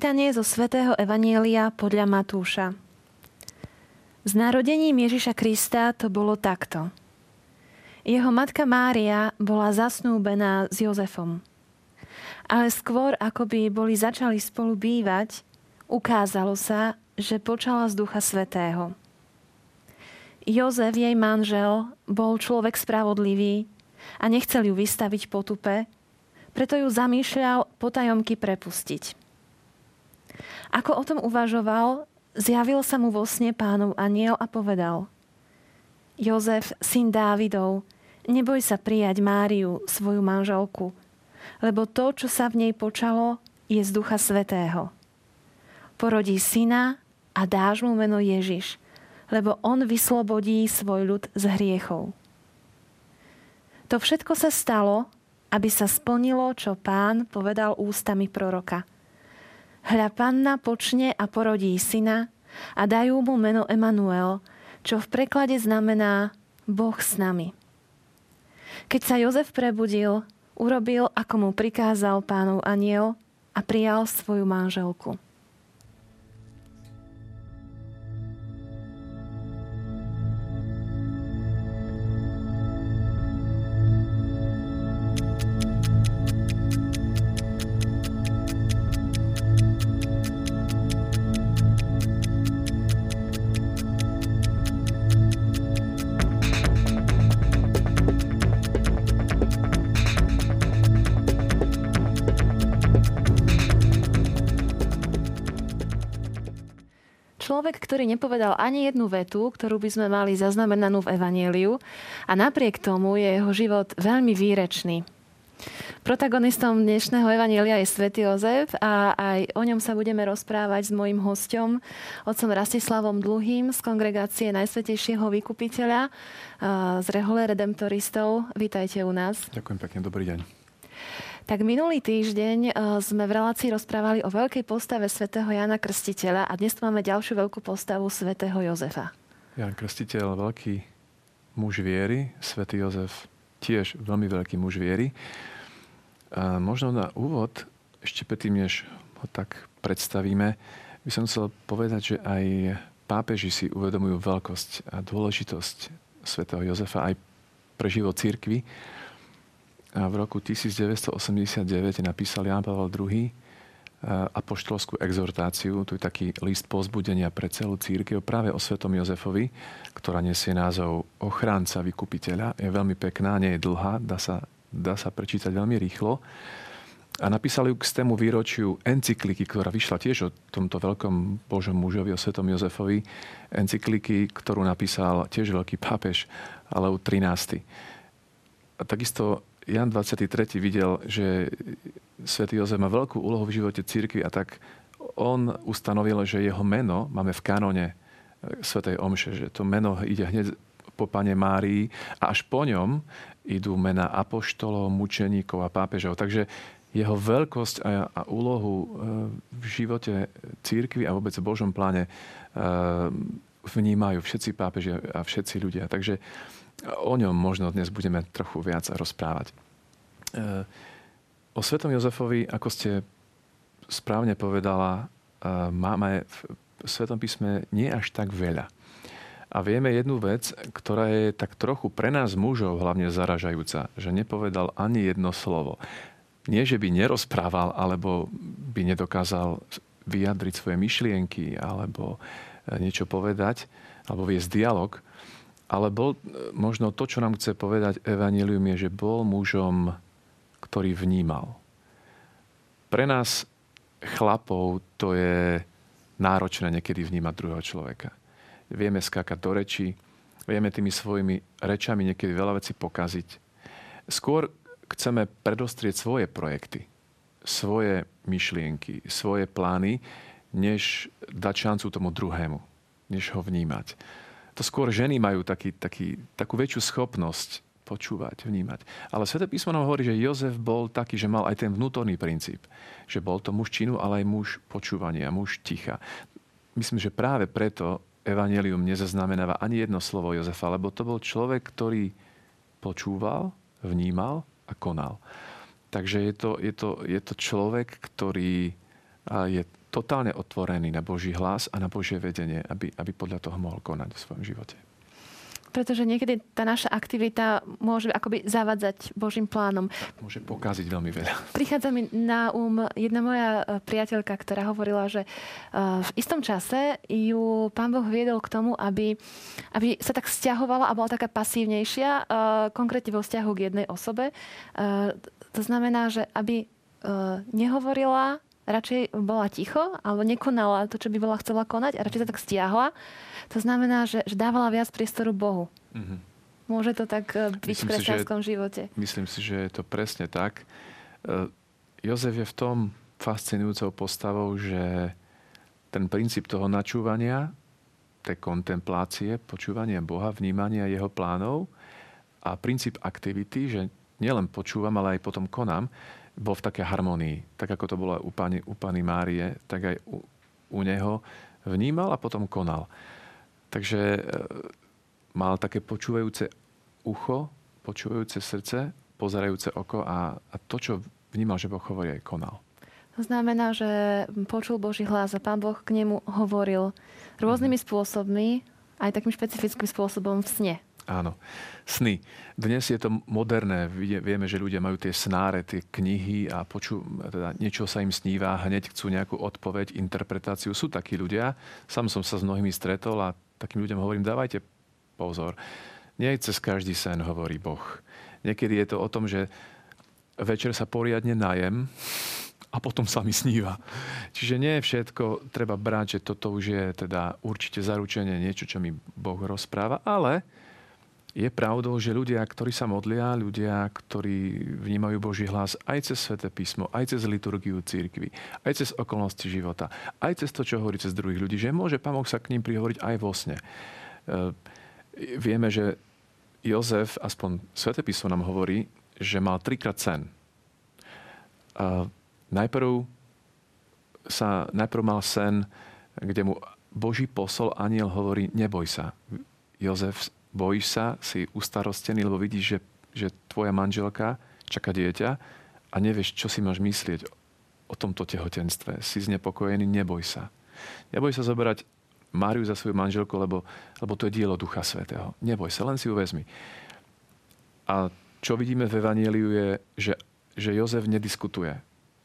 Čítanie zo svätého Evanielia podľa Matúša. S narodením Ježiša Krista to bolo takto. Jeho matka Mária bola zasnúbená s Jozefom. Ale skôr, ako by boli začali spolu bývať, ukázalo sa, že počala z Ducha Svetého. Jozef, jej manžel, bol človek spravodlivý a nechcel ju vystaviť potupe, preto ju zamýšľal potajomky prepustiť. Ako o tom uvažoval, zjavil sa mu vo sne pánov aniel a povedal Jozef, syn Dávidov, neboj sa prijať Máriu, svoju manželku, lebo to, čo sa v nej počalo, je z Ducha Svetého. Porodí syna a dáš mu meno Ježiš, lebo on vyslobodí svoj ľud z hriechov. To všetko sa stalo, aby sa splnilo, čo pán povedal ústami proroka – Hľa panna počne a porodí syna a dajú mu meno Emanuel, čo v preklade znamená Boh s nami. Keď sa Jozef prebudil, urobil, ako mu prikázal pánov aniel a prijal svoju manželku. Človek, ktorý nepovedal ani jednu vetu, ktorú by sme mali zaznamenanú v Evanieliu a napriek tomu je jeho život veľmi výrečný. Protagonistom dnešného Evanielia je svätý Jozef a aj o ňom sa budeme rozprávať s mojim hostom, otcom Rastislavom Dluhým z kongregácie Najsvetejšieho vykupiteľa z Rehole Redemptoristov. Vítajte u nás. Ďakujem pekne, dobrý deň. Tak minulý týždeň eh, sme v relácii rozprávali o veľkej postave svätého Jana Krstiteľa a dnes tu máme ďalšiu veľkú postavu svätého Jozefa. Jan Krstiteľ, veľký muž viery, svätý Jozef tiež veľmi veľký muž viery. A možno na úvod, ešte predtým, než ho tak predstavíme, by som chcel povedať, že aj pápeži si uvedomujú veľkosť a dôležitosť svätého Jozefa aj pre život církvy a v roku 1989 napísal Jan Pavel II e, apoštolskú exhortáciu, to je taký list pozbudenia pre celú církev práve o svetom Jozefovi, ktorá nesie názov Ochránca vykupiteľa. Je veľmi pekná, nie je dlhá, dá sa, dá sa prečítať veľmi rýchlo. A napísali ju k tému výročiu encykliky, ktorá vyšla tiež o tomto veľkom Božom mužovi, o svetom Jozefovi. Encykliky, ktorú napísal tiež veľký pápež, Aleu 13. A takisto Jan 23. videl, že svätý Jozef má veľkú úlohu v živote církvy a tak on ustanovil, že jeho meno máme v kanone e, svätej Omše, že to meno ide hneď po pane Márii a až po ňom idú mena apoštolov, mučeníkov a pápežov. Takže jeho veľkosť a, a úlohu e, v živote církvy a vôbec v Božom pláne e, vnímajú všetci pápeži a všetci ľudia. Takže o ňom možno dnes budeme trochu viac rozprávať. E, o Svetom Jozefovi, ako ste správne povedala, e, máme v Svetom písme nie až tak veľa. A vieme jednu vec, ktorá je tak trochu pre nás mužov hlavne zaražajúca, že nepovedal ani jedno slovo. Nie, že by nerozprával, alebo by nedokázal vyjadriť svoje myšlienky, alebo e, niečo povedať, alebo viesť dialog, ale bol možno to, čo nám chce povedať Evangelium, je, že bol mužom, ktorý vnímal. Pre nás, chlapov, to je náročné niekedy vnímať druhého človeka. Vieme skákať do reči, vieme tými svojimi rečami niekedy veľa vecí pokaziť. Skôr chceme predostrieť svoje projekty, svoje myšlienky, svoje plány, než dať šancu tomu druhému, než ho vnímať to skôr ženy majú taký, taký, takú väčšiu schopnosť počúvať, vnímať. Ale Sveté písmo nám hovorí, že Jozef bol taký, že mal aj ten vnútorný princíp. Že bol to muž činu, ale aj muž počúvania, muž ticha. Myslím, že práve preto Evangelium nezaznamenáva ani jedno slovo Jozefa, lebo to bol človek, ktorý počúval, vnímal a konal. Takže je to, je to, je to človek, ktorý je totálne otvorený na Boží hlas a na Božie vedenie, aby, aby podľa toho mohol konať v svojom živote. Pretože niekedy tá naša aktivita môže akoby zavadzať Božím plánom. Môže pokaziť veľmi veľa. Prichádza mi na um jedna moja e, priateľka, ktorá hovorila, že e, v istom čase ju pán Boh viedol k tomu, aby, aby sa tak stiahovala a bola taká pasívnejšia, e, konkrétne vo vzťahu k jednej osobe. To znamená, že aby nehovorila radšej bola ticho alebo nekonala to, čo by bola chcela konať a radšej sa tak stiahla. To znamená, že, že dávala viac priestoru Bohu. Mm-hmm. Môže to tak e, byť myslím v kresťanskom si, že, živote. Myslím si, že je to presne tak. E, Jozef je v tom fascinujúcou postavou, že ten princíp toho načúvania, tej kontemplácie, počúvania Boha, vnímania jeho plánov a princíp aktivity, že nielen počúvam, ale aj potom konám, bol v také harmonii. Tak ako to bolo u pani, u pani Márie, tak aj u, u neho vnímal a potom konal. Takže e, mal také počúvajúce ucho, počúvajúce srdce, pozerajúce oko a, a to, čo vnímal, že Boh hovorí, aj konal. To znamená, že počul Boží hlas a Pán Boh k nemu hovoril rôznymi mm. spôsobmi, aj takým špecifickým spôsobom v sne. Áno. Sny. Dnes je to moderné. Vieme, že ľudia majú tie snáre, tie knihy a počú, teda niečo sa im sníva, hneď chcú nejakú odpoveď, interpretáciu. Sú takí ľudia. Sam som sa s mnohými stretol a takým ľuďom hovorím, dávajte pozor. Nie cez každý sen hovorí Boh. Niekedy je to o tom, že večer sa poriadne najem a potom sa mi sníva. Čiže nie všetko treba brať, že toto už je teda určite zaručenie niečo, čo mi Boh rozpráva, ale je pravdou, že ľudia, ktorí sa modlia, ľudia, ktorí vnímajú Boží hlas aj cez Sveté písmo, aj cez liturgiu církvy, aj cez okolnosti života, aj cez to, čo hovorí cez druhých ľudí, že môže Pán sa k ním prihovoriť aj vo sne. E, vieme, že Jozef, aspoň Sveté písmo nám hovorí, že mal trikrát sen. E, najprv, sa, najprv mal sen, kde mu Boží posol aniel hovorí, neboj sa. Jozef bojíš sa, si ustarostený, lebo vidíš, že, že tvoja manželka čaká dieťa a nevieš, čo si máš myslieť o tomto tehotenstve. Si znepokojený, neboj sa. Neboj sa zoberať Máriu za svoju manželku, lebo, lebo to je dielo Ducha Svetého. Neboj sa, len si ju vezmi. A čo vidíme v Evangeliu je, že, že Jozef nediskutuje.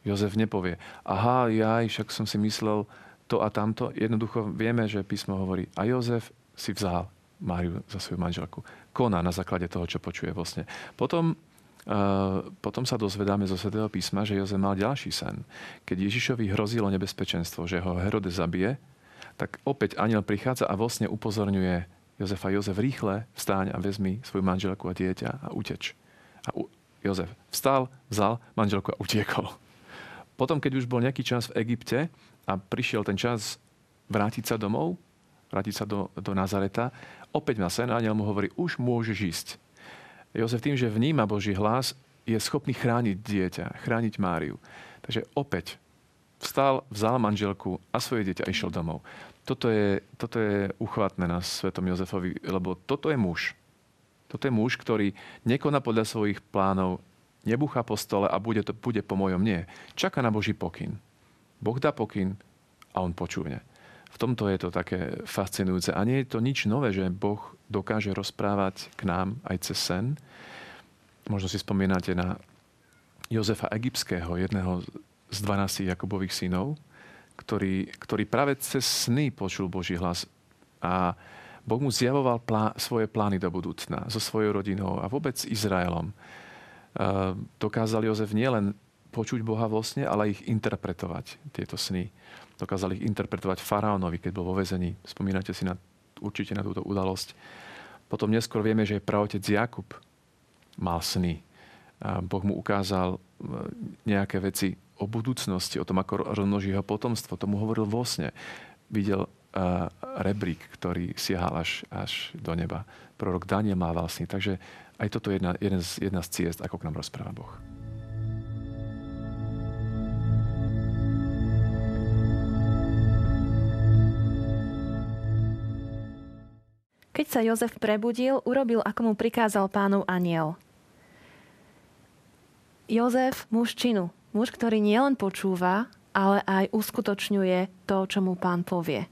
Jozef nepovie, aha, ja však som si myslel to a tamto. Jednoducho vieme, že písmo hovorí, a Jozef si vzal Máriu za svoju manželku. Koná na základe toho, čo počuje vo sne. Potom, uh, potom sa dozvedáme zo Svetého písma, že Jozef mal ďalší sen. Keď Ježišovi hrozilo nebezpečenstvo, že ho Herode zabije, tak opäť aniel prichádza a vo sne upozorňuje Jozefa, Jozef, rýchle vstáň a vezmi svoju manželku a dieťa a uteč. A u- Jozef vstal, vzal manželku a utiekol. Potom, keď už bol nejaký čas v Egypte a prišiel ten čas vrátiť sa domov, vrátiť sa do, do Nazareta, opäť na sen aniel mu hovorí, už môžeš ísť. Jozef tým, že vníma Boží hlas, je schopný chrániť dieťa, chrániť Máriu. Takže opäť vstal, vzal manželku a svoje dieťa a išiel domov. Toto je, toto je uchvatné na svetom Jozefovi, lebo toto je muž. Toto je muž, ktorý nekoná podľa svojich plánov, nebuchá po stole a bude, to, bude po mojom. Nie. Čaká na Boží pokyn. Boh dá pokyn a on počúvne v tomto je to také fascinujúce. A nie je to nič nové, že Boh dokáže rozprávať k nám aj cez sen. Možno si spomínate na Jozefa Egyptského, jedného z 12 Jakubových synov, ktorý, ktorý práve cez sny počul Boží hlas a Boh mu zjavoval plá, svoje plány do budúcna so svojou rodinou a vôbec Izraelom. Uh, dokázal Jozef nielen počuť Boha vo sne, ale ich interpretovať, tieto sny. Dokázali ich interpretovať faraónovi, keď bol vo vezení. Spomínate si na, určite na túto udalosť. Potom neskôr vieme, že praotec Jakub mal sny. Boh mu ukázal e, nejaké veci o budúcnosti, o tom, ako rozmnoží jeho potomstvo. Tomu hovoril vo sne. Videl uh, rebrík, ktorý siahal až, až do neba. Prorok Daniel mával sny. Takže aj toto je jedna, jedna, z, jedna z ciest, ako k nám rozpráva Boh. Keď sa Jozef prebudil, urobil, ako mu prikázal pánov aniel. Jozef, muž činu, muž, ktorý nielen počúva, ale aj uskutočňuje to, čo mu pán povie.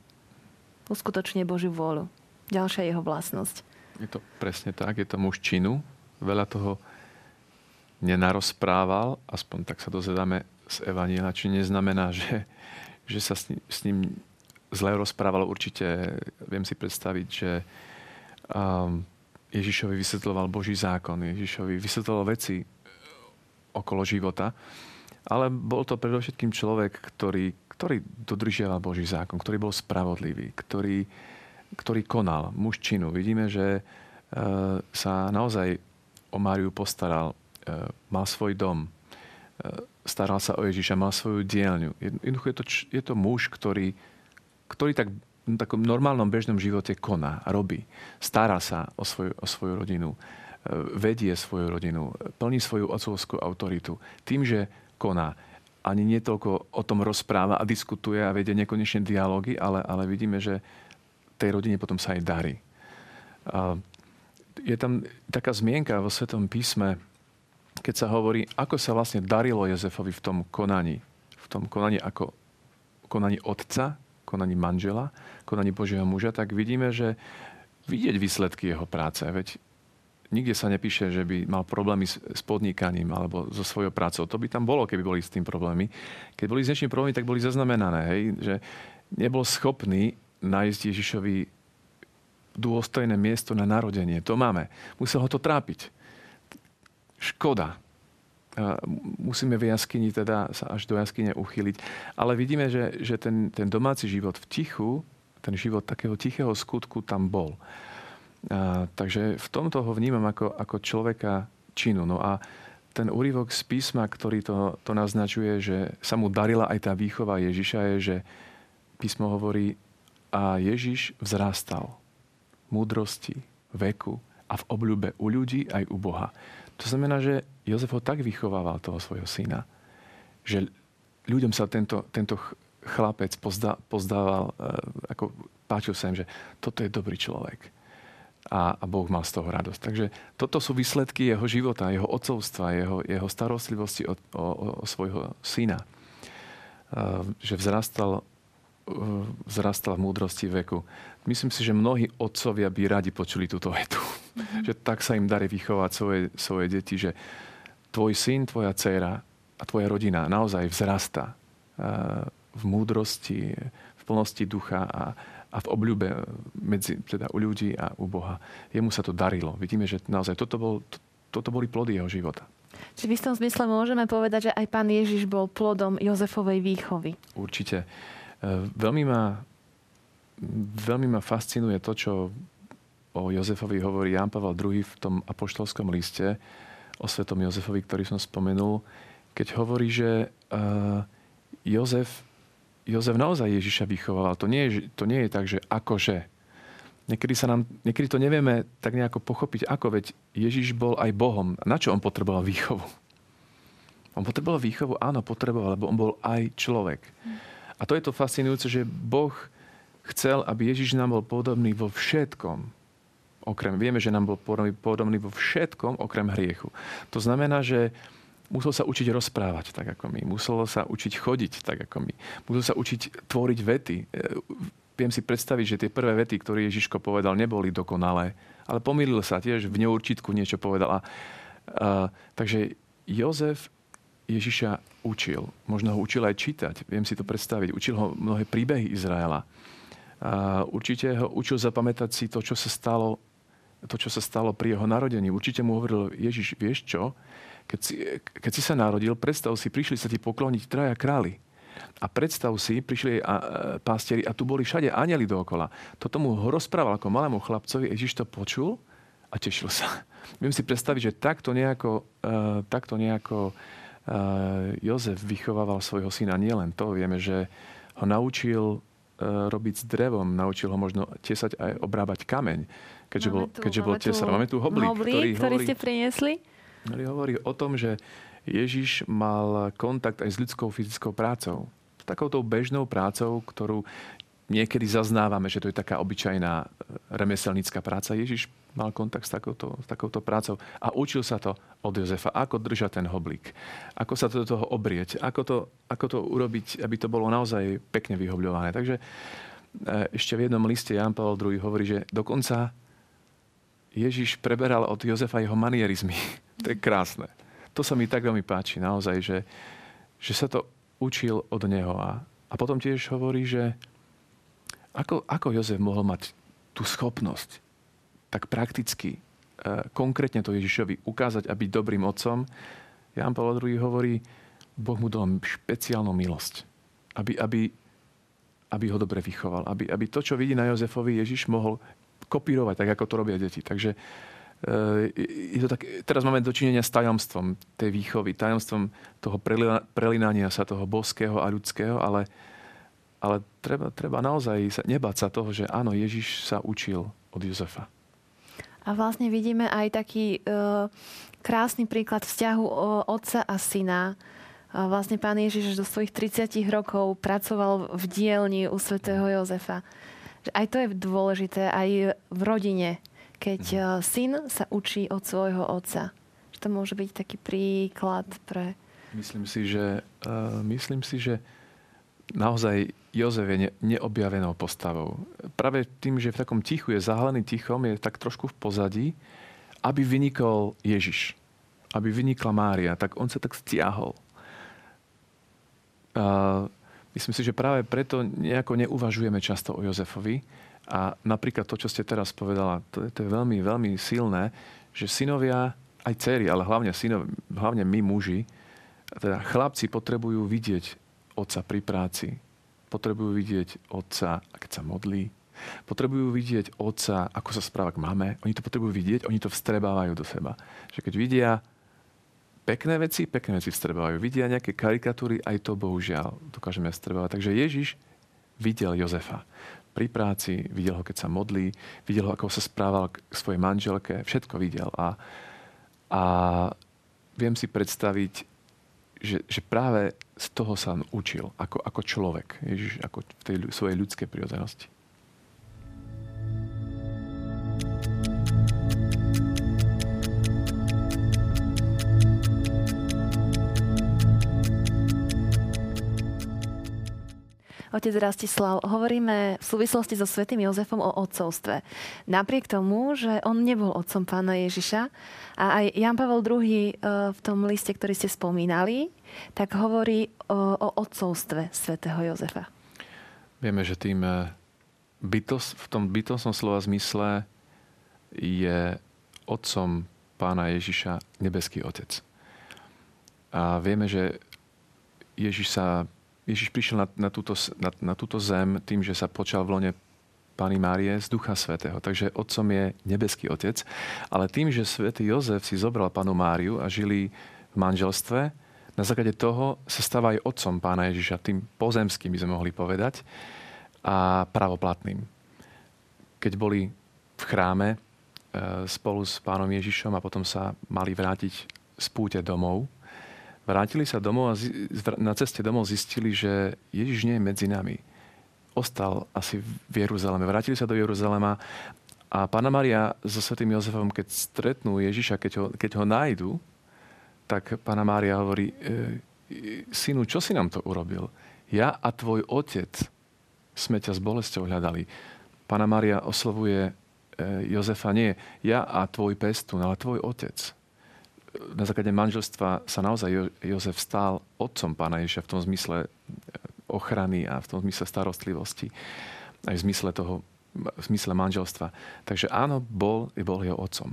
Uskutočňuje Božiu vôľu. Ďalšia jeho vlastnosť. Je to presne tak, je to muž činu. Veľa toho nenarozprával, aspoň tak sa dozvedáme z Evaniela, či neznamená, že, že sa s ním, s ním zle rozprával. Určite viem si predstaviť, že um, Ježišovi vysvetloval Boží zákon, Ježišovi vysvetloval veci okolo života, ale bol to predovšetkým človek, ktorý, ktorý dodržiaval Boží zákon, ktorý bol spravodlivý, ktorý, ktorý konal muž činu. Vidíme, že uh, sa naozaj o Máriu postaral, uh, mal svoj dom, staral sa o Ježiša, mal svoju dielňu. Jednoducho je to, je to muž, ktorý, ktorý tak takom normálnom bežnom živote koná, robí. Stará sa o svoju, o svoju rodinu, vedie svoju rodinu, plní svoju otcovskú autoritu. Tým, že koná, ani nie toľko o tom rozpráva a diskutuje a vedie nekonečne dialógy, ale, ale vidíme, že tej rodine potom sa aj darí. A je tam taká zmienka vo Svetom písme, keď sa hovorí, ako sa vlastne darilo Jozefovi v tom konaní. V tom konaní ako konaní otca, konaní manžela, konaní Božieho muža, tak vidíme, že vidieť výsledky jeho práce. Veď nikde sa nepíše, že by mal problémy s, podnikaním alebo so svojou prácou. To by tam bolo, keby boli s tým problémy. Keď boli s niečím problémy, tak boli zaznamenané, hej? že nebol schopný nájsť Ježišovi dôstojné miesto na narodenie. To máme. Musel ho to trápiť. Škoda. Musíme v jaskyni teda sa až do jaskyne uchyliť. Ale vidíme, že, že ten, ten domáci život v tichu, ten život takého tichého skutku tam bol. A, takže v tomto ho vnímam ako, ako človeka činu. No a ten úryvok z písma, ktorý to, to naznačuje, že sa mu darila aj tá výchova Ježiša, je, že písmo hovorí, a Ježiš vzrástal v múdrosti, veku a v obľúbe u ľudí aj u Boha. To znamená, že Jozef ho tak vychovával toho svojho syna, že ľuďom sa tento, tento chlapec pozda, pozdával, e, ako páčil sa im, že toto je dobrý človek. A, a Boh mal z toho radosť. Takže toto sú výsledky jeho života, jeho otcovstva, jeho, jeho starostlivosti o, o, o svojho syna. E, že vzrastal vzrastal v múdrosti veku. Myslím si, že mnohí otcovia by radi počuli túto vetu. Mm-hmm. Že tak sa im darí vychovať svoje, svoje deti, že tvoj syn, tvoja dcéra a tvoja rodina naozaj vzrasta v múdrosti, v plnosti ducha a, a v obľúbe medzi, teda u ľudí a u Boha. Jemu sa to darilo. Vidíme, že naozaj toto, bol, toto boli plody jeho života. Či v istom zmysle môžeme povedať, že aj pán Ježiš bol plodom Jozefovej výchovy? Určite. Veľmi ma, veľmi ma fascinuje to, čo o Jozefovi hovorí Ján Pavel II v tom apoštolskom liste o svetom Jozefovi, ktorý som spomenul, keď hovorí, že uh, Jozef, Jozef naozaj Ježiša vychoval. To nie, je, to nie je tak, že akože. Niekedy, sa nám, niekedy to nevieme tak nejako pochopiť, ako veď Ježiš bol aj Bohom. Na čo on potreboval výchovu? On potreboval výchovu? Áno, potreboval, lebo on bol aj človek. Hm. A to je to fascinujúce, že Boh chcel, aby Ježiš nám bol podobný vo všetkom. Okrem, vieme, že nám bol podobný vo všetkom, okrem hriechu. To znamená, že musel sa učiť rozprávať tak ako my. Musel sa učiť chodiť tak ako my. Musel sa učiť tvoriť vety. E, viem si predstaviť, že tie prvé vety, ktoré Ježiško povedal, neboli dokonalé, ale pomýlil sa tiež v neurčitku niečo povedal. A, a, takže Jozef Ježiša učil. Možno ho učil aj čítať, viem si to predstaviť. Učil ho mnohé príbehy Izraela. A určite ho učil zapamätať si to, čo sa stalo, to, čo sa stalo pri jeho narodení. Určite mu hovoril, Ježiš, vieš čo? Keď si, keď si sa narodil, predstav si, prišli sa ti pokloniť traja králi. A predstav si, prišli a, pastieri a tu boli všade anjeli dookola. Toto ho rozprával ako malému chlapcovi, Ježiš to počul a tešil sa. Viem si predstaviť, že takto nejako, uh, takto nejako Jozef vychovával svojho syna nielen to, vieme, že ho naučil e, robiť s drevom, naučil ho možno tesať aj obrábať kameň, keďže máme bol, keďže bol tesar. Máme tu hoblík, hoblík ktorý, ktorý hovorí, ste priniesli. Ktorý hovorí o tom, že Ježiš mal kontakt aj s ľudskou fyzickou prácou. S takouto bežnou prácou, ktorú niekedy zaznávame, že to je taká obyčajná remeselnícka práca. Ježiš mal kontakt s takouto, s takouto prácou a učil sa to od Jozefa, ako držať ten hoblík, ako sa to do toho obrieť, ako to, ako to urobiť, aby to bolo naozaj pekne vyhobľované. Takže ešte v jednom liste Jan Pavel II hovorí, že dokonca Ježiš preberal od Jozefa jeho manierizmy. to je krásne. To sa mi tak veľmi páči, naozaj, že, že sa to učil od neho. A, a potom tiež hovorí, že ako, ako Jozef mohol mať tú schopnosť tak prakticky, e, konkrétne to Ježišovi ukázať a byť dobrým otcom. Jan Pavel II hovorí, Boh mu dal špeciálnu milosť, aby, aby, aby ho dobre vychoval. Aby, aby to, čo vidí na Jozefovi, Ježiš mohol kopírovať, tak ako to robia deti. Takže e, je to tak, teraz máme dočinenia s tajomstvom tej výchovy, tajomstvom toho prelinania sa toho boského a ľudského, ale, ale treba, treba naozaj sa, nebáť sa toho, že áno, Ježiš sa učil od Jozefa. A vlastne vidíme aj taký e, krásny príklad vzťahu o, otca a syna. A vlastne pán Ježiš do svojich 30 rokov pracoval v dielni u svätého Jozefa. Aj to je dôležité aj v rodine, keď mm. syn sa učí od svojho otca. Že to môže byť taký príklad pre... Myslím si, že, uh, myslím si, že naozaj Jozef je neobjavenou postavou. Práve tým, že v takom tichu je zahalený tichom, je tak trošku v pozadí, aby vynikol Ježiš. Aby vynikla Mária. Tak on sa tak stiahol. A myslím si, že práve preto nejako neuvažujeme často o Jozefovi. A napríklad to, čo ste teraz povedala, to je, to je veľmi, veľmi silné, že synovia, aj dcery, ale hlavne, synov, hlavne my muži, teda chlapci potrebujú vidieť otca pri práci. Potrebujú vidieť otca, keď sa modlí. Potrebujú vidieť otca, ako sa správa k mame. Oni to potrebujú vidieť, oni to vstrebávajú do seba. Že keď vidia pekné veci, pekné veci vstrebávajú. Vidia nejaké karikatúry, aj to bohužiaľ dokážeme vstrebávať. Takže Ježiš videl Jozefa pri práci, videl ho, keď sa modlí, videl ho, ako sa správal k svojej manželke, všetko videl. A, a viem si predstaviť, že, že práve z toho sa učil ako, ako človek, Ježiš, ako v tej svojej ľudskej prirodzenosti. Otec Rastislav, hovoríme v súvislosti so svätým Jozefom o otcovstve. Napriek tomu, že on nebol otcom pána Ježiša a aj Jan Pavel II e, v tom liste, ktorý ste spomínali, tak hovorí o, o otcovstve svätého Jozefa. Vieme, že tým e, bytos, v tom bytostnom slova zmysle je otcom pána Ježiša nebeský otec. A vieme, že Ježiš sa Ježiš prišiel na, na, túto, na, na túto zem tým, že sa počal v lone Pany Márie z Ducha Svetého. Takže otcom je nebeský otec. Ale tým, že svätý Jozef si zobral panu Máriu a žili v manželstve, na základe toho sa stáva aj otcom pána Ježiša, tým pozemským by sme mohli povedať, a pravoplatným. Keď boli v chráme e, spolu s pánom Ježišom a potom sa mali vrátiť z púte domov, Vrátili sa domov a na ceste domov zistili, že Ježiš nie je medzi nami. Ostal asi v Jeruzaleme. Vrátili sa do Jeruzalema a Pána Maria so svetým Jozefom, keď stretnú Ježiša, keď ho, keď ho nájdu, tak Pána Mária hovorí, e, synu, čo si nám to urobil? Ja a tvoj otec sme ťa s bolesťou hľadali. Pána Mária oslovuje e, Jozefa nie ja a tvoj pestún, ale tvoj otec na základe manželstva sa naozaj Jozef stál otcom pána Ježiša v tom zmysle e, ochrany a v tom zmysle starostlivosti. Aj v zmysle toho, v zmysle manželstva. Takže áno, bol, bol jeho otcom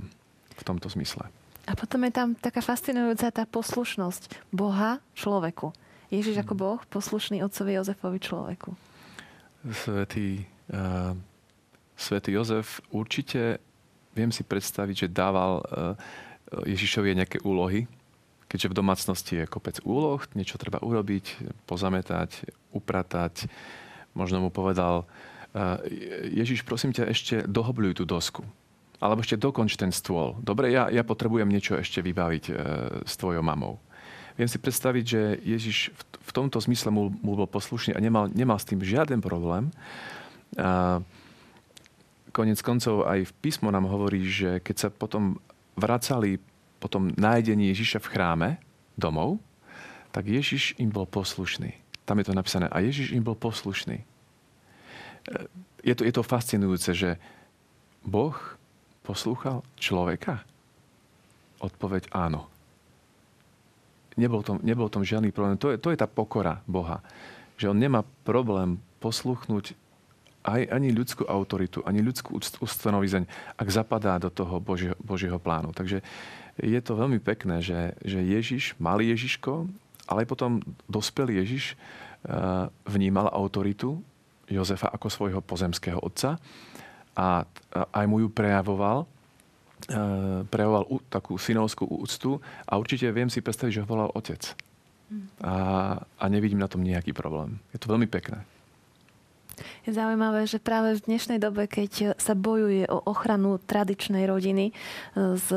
v tomto zmysle. A potom je tam taká fascinujúca tá poslušnosť Boha človeku. Ježiš ako Boh, poslušný otcovi Jozefovi človeku. Svetý, uh, Svetý Jozef určite viem si predstaviť, že dával uh, Ježišovi nejaké úlohy, keďže v domácnosti je kopec úloh, niečo treba urobiť, pozametať, upratať. Možno mu povedal, Ježiš, prosím ťa, ešte dohobľuj tú dosku. Alebo ešte dokonč ten stôl. Dobre, ja, ja potrebujem niečo ešte vybaviť e, s tvojou mamou. Viem si predstaviť, že Ježiš v, v tomto zmysle mu, mu bol poslušný a nemal, nemal s tým žiaden problém. A konec koncov aj v písmo nám hovorí, že keď sa potom vracali po tom nájdení Ježiša v chráme domov, tak Ježiš im bol poslušný. Tam je to napísané. A Ježiš im bol poslušný. E, je to, je to fascinujúce, že Boh poslúchal človeka? Odpoveď áno. Nebol tom, nebol tom žiadny problém. To je, to je tá pokora Boha. Že on nemá problém posluchnúť aj, ani ľudskú autoritu, ani ľudskú ustanovizeň, ak zapadá do toho Božieho, Božieho plánu. Takže je to veľmi pekné, že, že Ježiš, malý Ježiško, ale potom dospelý Ježiš eh, vnímal autoritu Jozefa ako svojho pozemského otca a aj mu ju prejavoval, eh, prejavoval takú synovskú úctu a určite viem si predstaviť, že ho volal otec. Mm. A, a nevidím na tom nejaký problém. Je to veľmi pekné. Je zaujímavé, že práve v dnešnej dobe, keď sa bojuje o ochranu tradičnej rodiny eh, s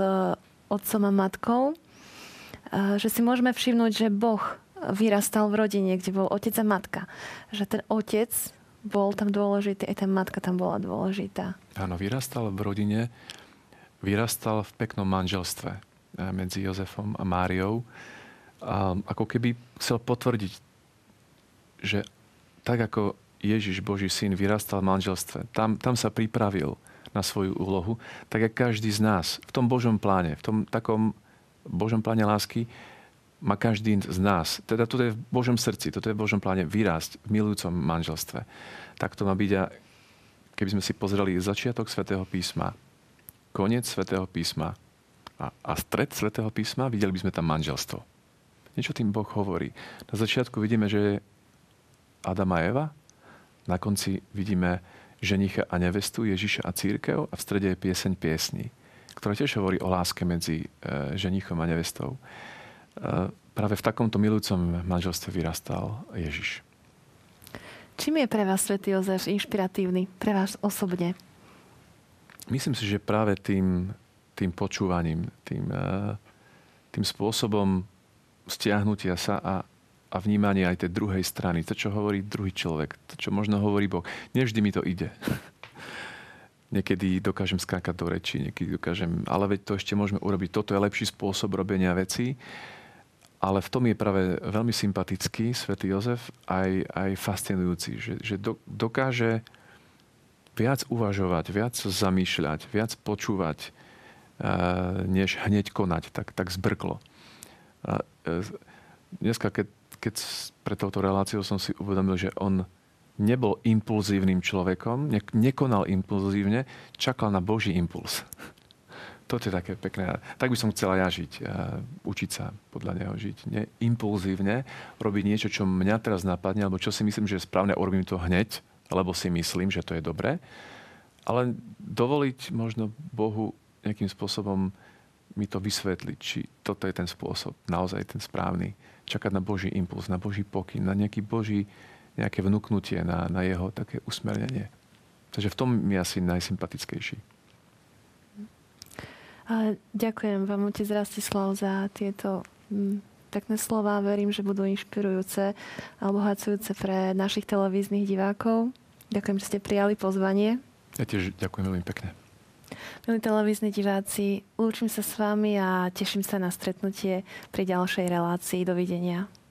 otcom a matkou, že si môžeme všimnúť, že Boh vyrastal v rodine, kde bol otec a matka. Že ten otec bol tam dôležitý, aj tá matka tam bola dôležitá. Áno, vyrastal v rodine, vyrastal v peknom manželstve eh, medzi Jozefom a Máriou. A ako keby chcel potvrdiť, že tak ako Ježiš, Boží syn, vyrastal v manželstve, tam, tam sa pripravil na svoju úlohu, tak jak každý z nás v tom Božom pláne, v tom takom Božom pláne lásky má každý z nás. Teda toto je v Božom srdci, toto je v Božom pláne vyrásť v milujúcom manželstve. Tak to má byť a keby sme si pozreli začiatok svätého písma, koniec svätého písma a, a stred svätého písma, videli by sme tam manželstvo. Niečo tým Boh hovorí. Na začiatku vidíme, že Adam a Eva, na konci vidíme ženicha a nevestu, Ježiša a církev a v strede je pieseň piesní ktorá tiež hovorí o láske medzi e, ženichom a nevestou. E, práve v takomto milujúcom manželstve vyrastal Ježiš. Čím je pre vás Svetý Jozef inšpiratívny? Pre vás osobne? Myslím si, že práve tým, tým počúvaním, tým, e, tým spôsobom stiahnutia sa a, a vnímanie aj tej druhej strany. To, čo hovorí druhý človek. To, čo možno hovorí Boh. Nevždy mi to ide. niekedy dokážem skákať do rečí, niekedy dokážem, ale veď to ešte môžeme urobiť. Toto je lepší spôsob robenia vecí. Ale v tom je práve veľmi sympatický svätý Jozef, aj, aj fascinujúci, že, že do, dokáže viac uvažovať, viac zamýšľať, viac počúvať, uh, než hneď konať, tak, tak zbrklo. Uh, dneska, keď, keď pre touto reláciou som si uvedomil, že on nebol impulzívnym človekom, ne, nekonal impulzívne, čakal na Boží impuls. Toto je také pekné. Tak by som chcela ja žiť, a učiť sa podľa neho žiť. Ne, impulzívne robiť niečo, čo mňa teraz napadne, alebo čo si myslím, že je správne, urobím to hneď, lebo si myslím, že to je dobré. Ale dovoliť možno Bohu nejakým spôsobom mi to vysvetliť, či toto je ten spôsob, naozaj ten správny. Čakať na Boží impuls, na Boží pokyn, na nejaký Boží nejaké vnúknutie na, na jeho také usmernenie. Takže v tom je asi najsympatickejší. A ďakujem vám, otec Rastislav, za tieto mm, pekné slova. Verím, že budú inšpirujúce a obohacujúce pre našich televíznych divákov. Ďakujem, že ste prijali pozvanie. Ja tiež ďakujem veľmi pekne. Milí televízni diváci, lúčim sa s vami a teším sa na stretnutie pri ďalšej relácii. Dovidenia.